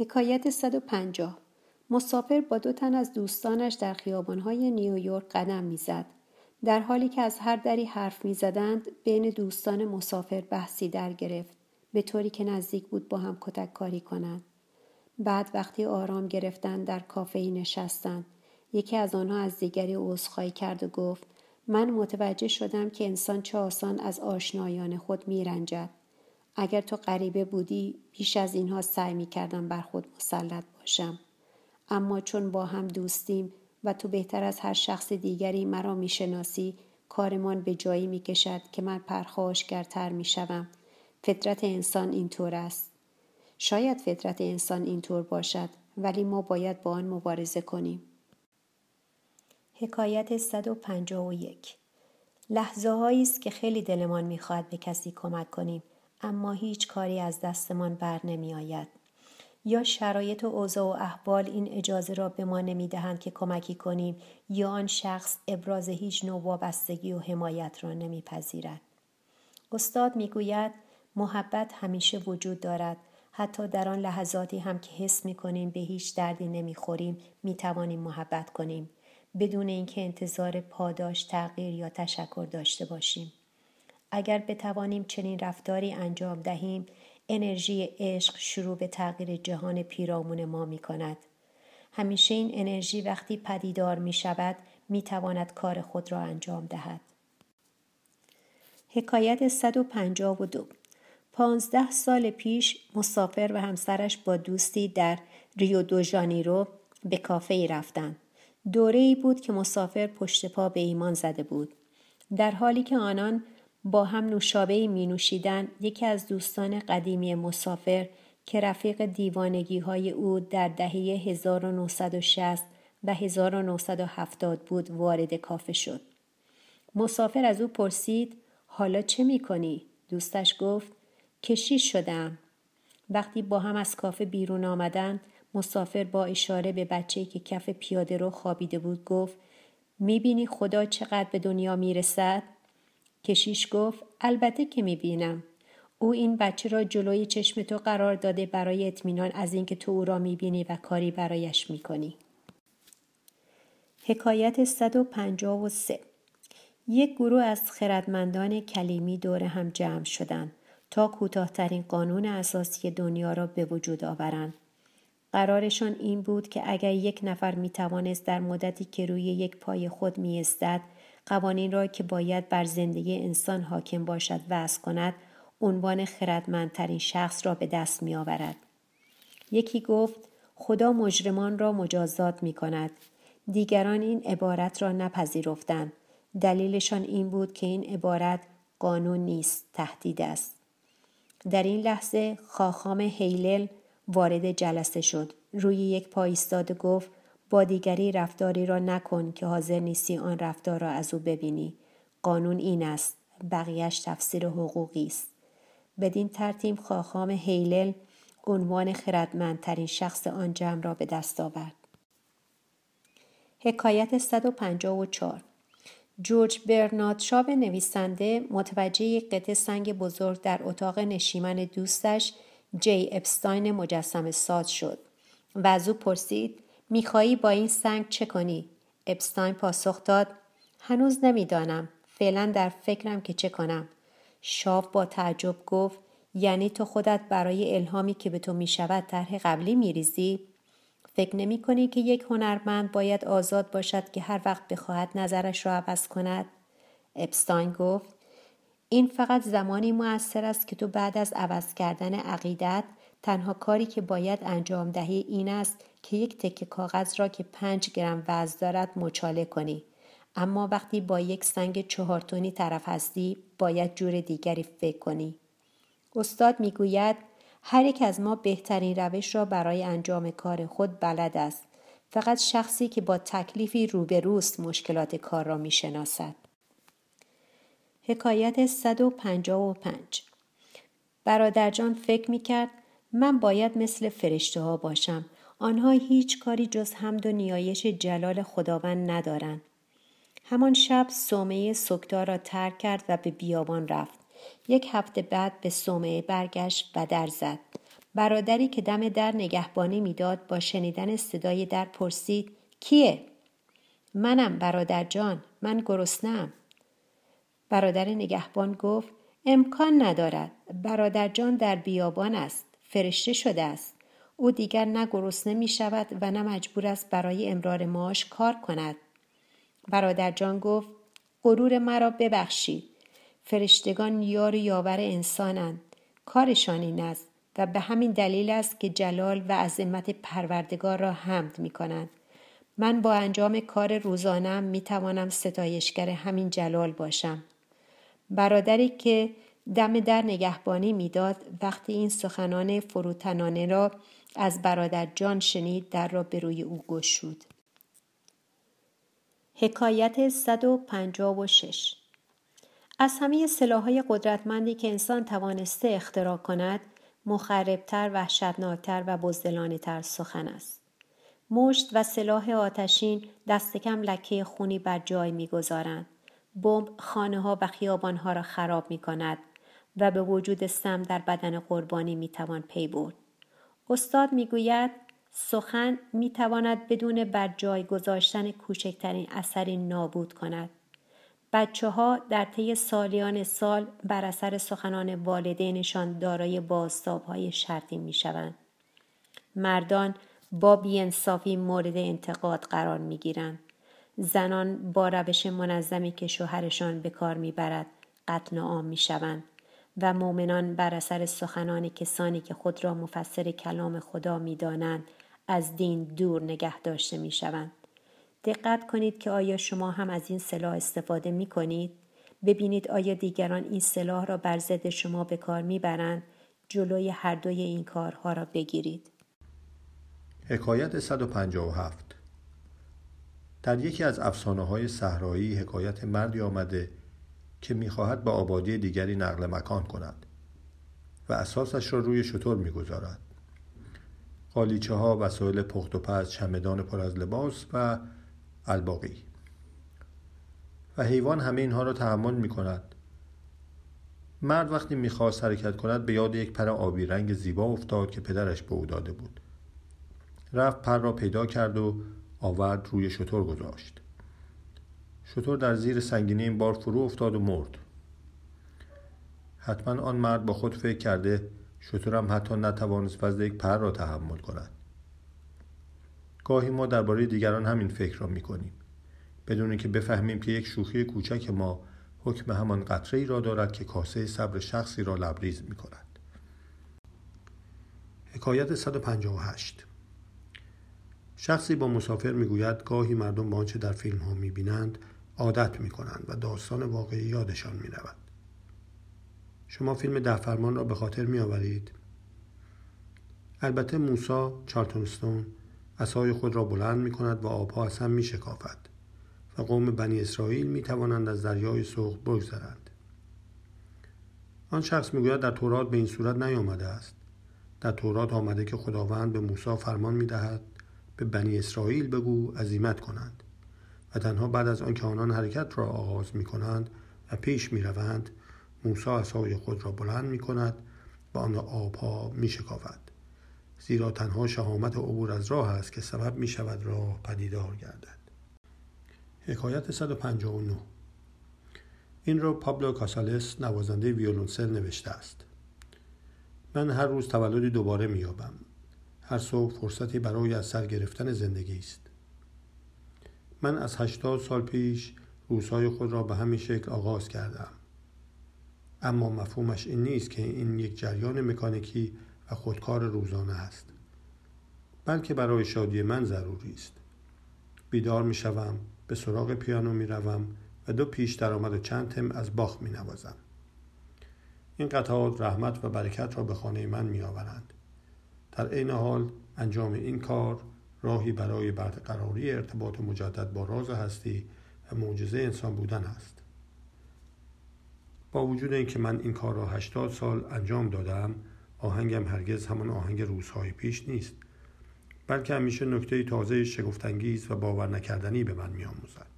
حکایت 150 مسافر با دو تن از دوستانش در خیابانهای نیویورک قدم می‌زد. در حالی که از هر دری حرف می‌زدند بین دوستان مسافر بحثی در گرفت به طوری که نزدیک بود با هم کتک کاری کنند. بعد وقتی آرام گرفتند در کافه نشستند یکی از آنها از دیگری عذرخواهی کرد و گفت من متوجه شدم که انسان چه آسان از آشنایان خود میرنجد اگر تو غریبه بودی بیش از اینها سعی می کردم بر خود مسلط باشم اما چون با هم دوستیم و تو بهتر از هر شخص دیگری مرا می‌شناسی کارمان به جایی می کشد که من پرخاشگرتر می شوم. فطرت انسان اینطور است. شاید فطرت انسان اینطور باشد ولی ما باید با آن مبارزه کنیم. حکایت 151 لحظه است که خیلی دلمان می‌خواهد به کسی کمک کنیم اما هیچ کاری از دستمان بر نمی آید. یا شرایط و اوضاع و احوال این اجازه را به ما نمی دهند که کمکی کنیم یا آن شخص ابراز هیچ نوع وابستگی و حمایت را نمیپذیرد. استاد می‌گوید محبت همیشه وجود دارد حتی در آن لحظاتی هم که حس می کنیم به هیچ دردی نمی‌خوریم می توانیم محبت کنیم بدون اینکه انتظار پاداش تغییر یا تشکر داشته باشیم اگر بتوانیم چنین رفتاری انجام دهیم انرژی عشق شروع به تغییر جهان پیرامون ما می کند. همیشه این انرژی وقتی پدیدار می شود می تواند کار خود را انجام دهد. حکایت 152 پانزده سال پیش مسافر و همسرش با دوستی در ریو دو جانیرو به کافه ای رفتند. دوره ای بود که مسافر پشت پا به ایمان زده بود. در حالی که آنان با هم نوشابه می نوشیدن یکی از دوستان قدیمی مسافر که رفیق دیوانگی های او در دهه 1960 و 1970 بود وارد کافه شد. مسافر از او پرسید حالا چه می کنی؟ دوستش گفت کشیش شدم. وقتی با هم از کافه بیرون آمدند مسافر با اشاره به بچه‌ای که کف پیاده رو خوابیده بود گفت می‌بینی خدا چقدر به دنیا می‌رسد؟ کشیش گفت البته که می‌بینم. او این بچه را جلوی چشم تو قرار داده برای اطمینان از اینکه تو او را می‌بینی و کاری برایش می‌کنی. حکایت 153 یک گروه از خردمندان کلیمی دور هم جمع شدند تا کوتاهترین قانون اساسی دنیا را به وجود آورند. قرارشان این بود که اگر یک نفر می توانست در مدتی که روی یک پای خود می استد قوانین را که باید بر زندگی انسان حاکم باشد وضع کند عنوان خردمندترین شخص را به دست می آورد. یکی گفت خدا مجرمان را مجازات می کند. دیگران این عبارت را نپذیرفتند. دلیلشان این بود که این عبارت قانون نیست تهدید است. در این لحظه خاخام هیلل وارد جلسه شد. روی یک پای ایستاده گفت با دیگری رفتاری را نکن که حاضر نیستی آن رفتار را از او ببینی. قانون این است. بقیهش تفسیر حقوقی است. بدین ترتیب خاخام هیلل عنوان خردمندترین شخص آن جمع را به دست آورد. حکایت 154 جورج برنارد شاب نویسنده متوجه یک قطعه سنگ بزرگ در اتاق نشیمن دوستش جی اپستاین مجسم ساز شد و از او پرسید می‌خواهی با این سنگ چه کنی؟ اپستاین پاسخ داد هنوز نمی‌دانم. فعلا در فکرم که چه کنم. شاف با تعجب گفت یعنی تو خودت برای الهامی که به تو می‌شود طرح قبلی میریزی؟ فکر نمی کنی که یک هنرمند باید آزاد باشد که هر وقت بخواهد نظرش را عوض کند؟ اپستاین گفت این فقط زمانی موثر است که تو بعد از عوض کردن عقیدت تنها کاری که باید انجام دهی این است که یک تکه کاغذ را که پنج گرم وزن دارد مچاله کنی. اما وقتی با یک سنگ چهارتونی طرف هستی باید جور دیگری فکر کنی. استاد می‌گوید هر یک از ما بهترین روش را برای انجام کار خود بلد است. فقط شخصی که با تکلیفی روبروست مشکلات کار را می‌شناسد. حکایت 155 برادرجان فکر می کرد من باید مثل فرشته ها باشم. آنها هیچ کاری جز حمد و نیایش جلال خداوند ندارند. همان شب سومه سکتا را ترک کرد و به بیابان رفت. یک هفته بعد به سومه برگشت و در زد. برادری که دم در نگهبانی می‌داد با شنیدن صدای در پرسید کیه منم برادر جان من گرسنم برادر نگهبان گفت امکان ندارد برادر جان در بیابان است فرشته شده است او دیگر نه گرسنه می شود و نه مجبور است برای امرار معاش کار کند برادر جان گفت غرور مرا ببخشید فرشتگان یار یاور انسانند کارشان این است و به همین دلیل است که جلال و عظمت پروردگار را حمد می کنند. من با انجام کار روزانم می توانم ستایشگر همین جلال باشم. برادری که دم در نگهبانی می‌داد. وقتی این سخنان فروتنانه را از برادر جان شنید در را به روی او گشود. حکایت 156 از همه سلاحهای قدرتمندی که انسان توانسته اختراع کند مخربتر وحشتناکتر و بزدلانهتر سخن است. مشت و سلاح آتشین دست کم لکه خونی بر جای می‌گذارند. بمب خانه ها و خیابان ها را خراب می کند و به وجود سم در بدن قربانی می توان پی برد. استاد می گوید سخن می تواند بدون بر جای گذاشتن کوچکترین اثری نابود کند. بچه ها در طی سالیان سال بر اثر سخنان والدینشان دارای بازتاب های شرطی می شوند. مردان با بیانصافی مورد انتقاد قرار می گیرند. زنان با روش منظمی که شوهرشان به کار می‌برد قتل عام می شوند و مؤمنان بر اثر سخنان کسانی که خود را مفسر کلام خدا می دانند از دین دور نگه داشته می شوند. دقت کنید که آیا شما هم از این سلاح استفاده می کنید؟ ببینید آیا دیگران این سلاح را بر ضد شما به کار می برند؟ جلوی هر دوی این کارها را بگیرید. حکایت 157 در یکی از افسانه های صحرایی حکایت مردی آمده که می‌خواهد به آبادی دیگری نقل مکان کند و اساسش را روی شطور می‌گذارد. قالیچه ها وسایل پخت و پز چمدان پر از لباس و الباقی. و حیوان همه اینها را تحمل می کند مرد وقتی می‌خواست حرکت کند به یاد یک پر آبی رنگ زیبا افتاد که پدرش به او داده بود. رفت پر را پیدا کرد و آورد روی شطور گذاشت. شطور در زیر سنگینی این بار فرو افتاد و مرد. حتما آن مرد با خود فکر کرده شطورم حتی نتوانست وزن یک پر را تحمل کند. گاهی ما درباره دیگران همین فکر را می‌کنیم. بدون که بفهمیم که یک شوخی کوچک ما حکم همان قطره ای را دارد که کاسه صبر شخصی را لبریز می کند. حکایت 158 شخصی با مسافر می‌گوید گاهی مردم با آنچه در فیلم ها می‌بینند عادت می‌کنند و داستان واقعی یادشان مینود شما فیلم ده فرمان را به خاطر میآورید. البته موسا چارتونستون اسای خود را بلند می کند و آبها از هم می شکافد و قوم بنی اسرائیل می توانند از دریای سرخ بگذرند. آن شخص می‌گوید در تورات به این صورت نیامده است. در تورات آمده که خداوند به موسی فرمان می دهد به بنی اسرائیل بگو عزیمت کنند. تنها بعد از آنکه آنان حرکت را آغاز می کنند و پیش می روند موسی عصای خود را بلند می کند و آن را آبها می شکافد زیرا تنها شهامت عبور از راه است که سبب می شود راه پدیدار گردد. حکایت 159 این را پابلو کاسالس نوازنده ویولونسل نوشته است. من هر روز تولدی دوباره میابم هر صبح فرصتی برای از سر گرفتن زندگی است. من از هشتاد سال پیش روزهای خود را به همین شکل آغاز کردم. اما مفهومش این نیست که این یک جریان مکانیکی و خودکار روزانه است بلکه برای شادی من ضروری است. بیدار می شوم به سراغ پیانو می روم و دو پیش درآمد و چند تم از باخ می نوازم. این قطعات رحمت و برکت را به خانه من می آورند. در عین حال انجام این کار راهی برای برقراری ارتباط مجدد با راز هستی و معجزه انسان بودن است. با وجود اینکه من این کار را 80 سال انجام دادم آهنگم هرگز همان آهنگ روزهای پیش نیست بلکه همیشه نکته تازه شگفتانگیز و باور نکردنی به من میآموزد.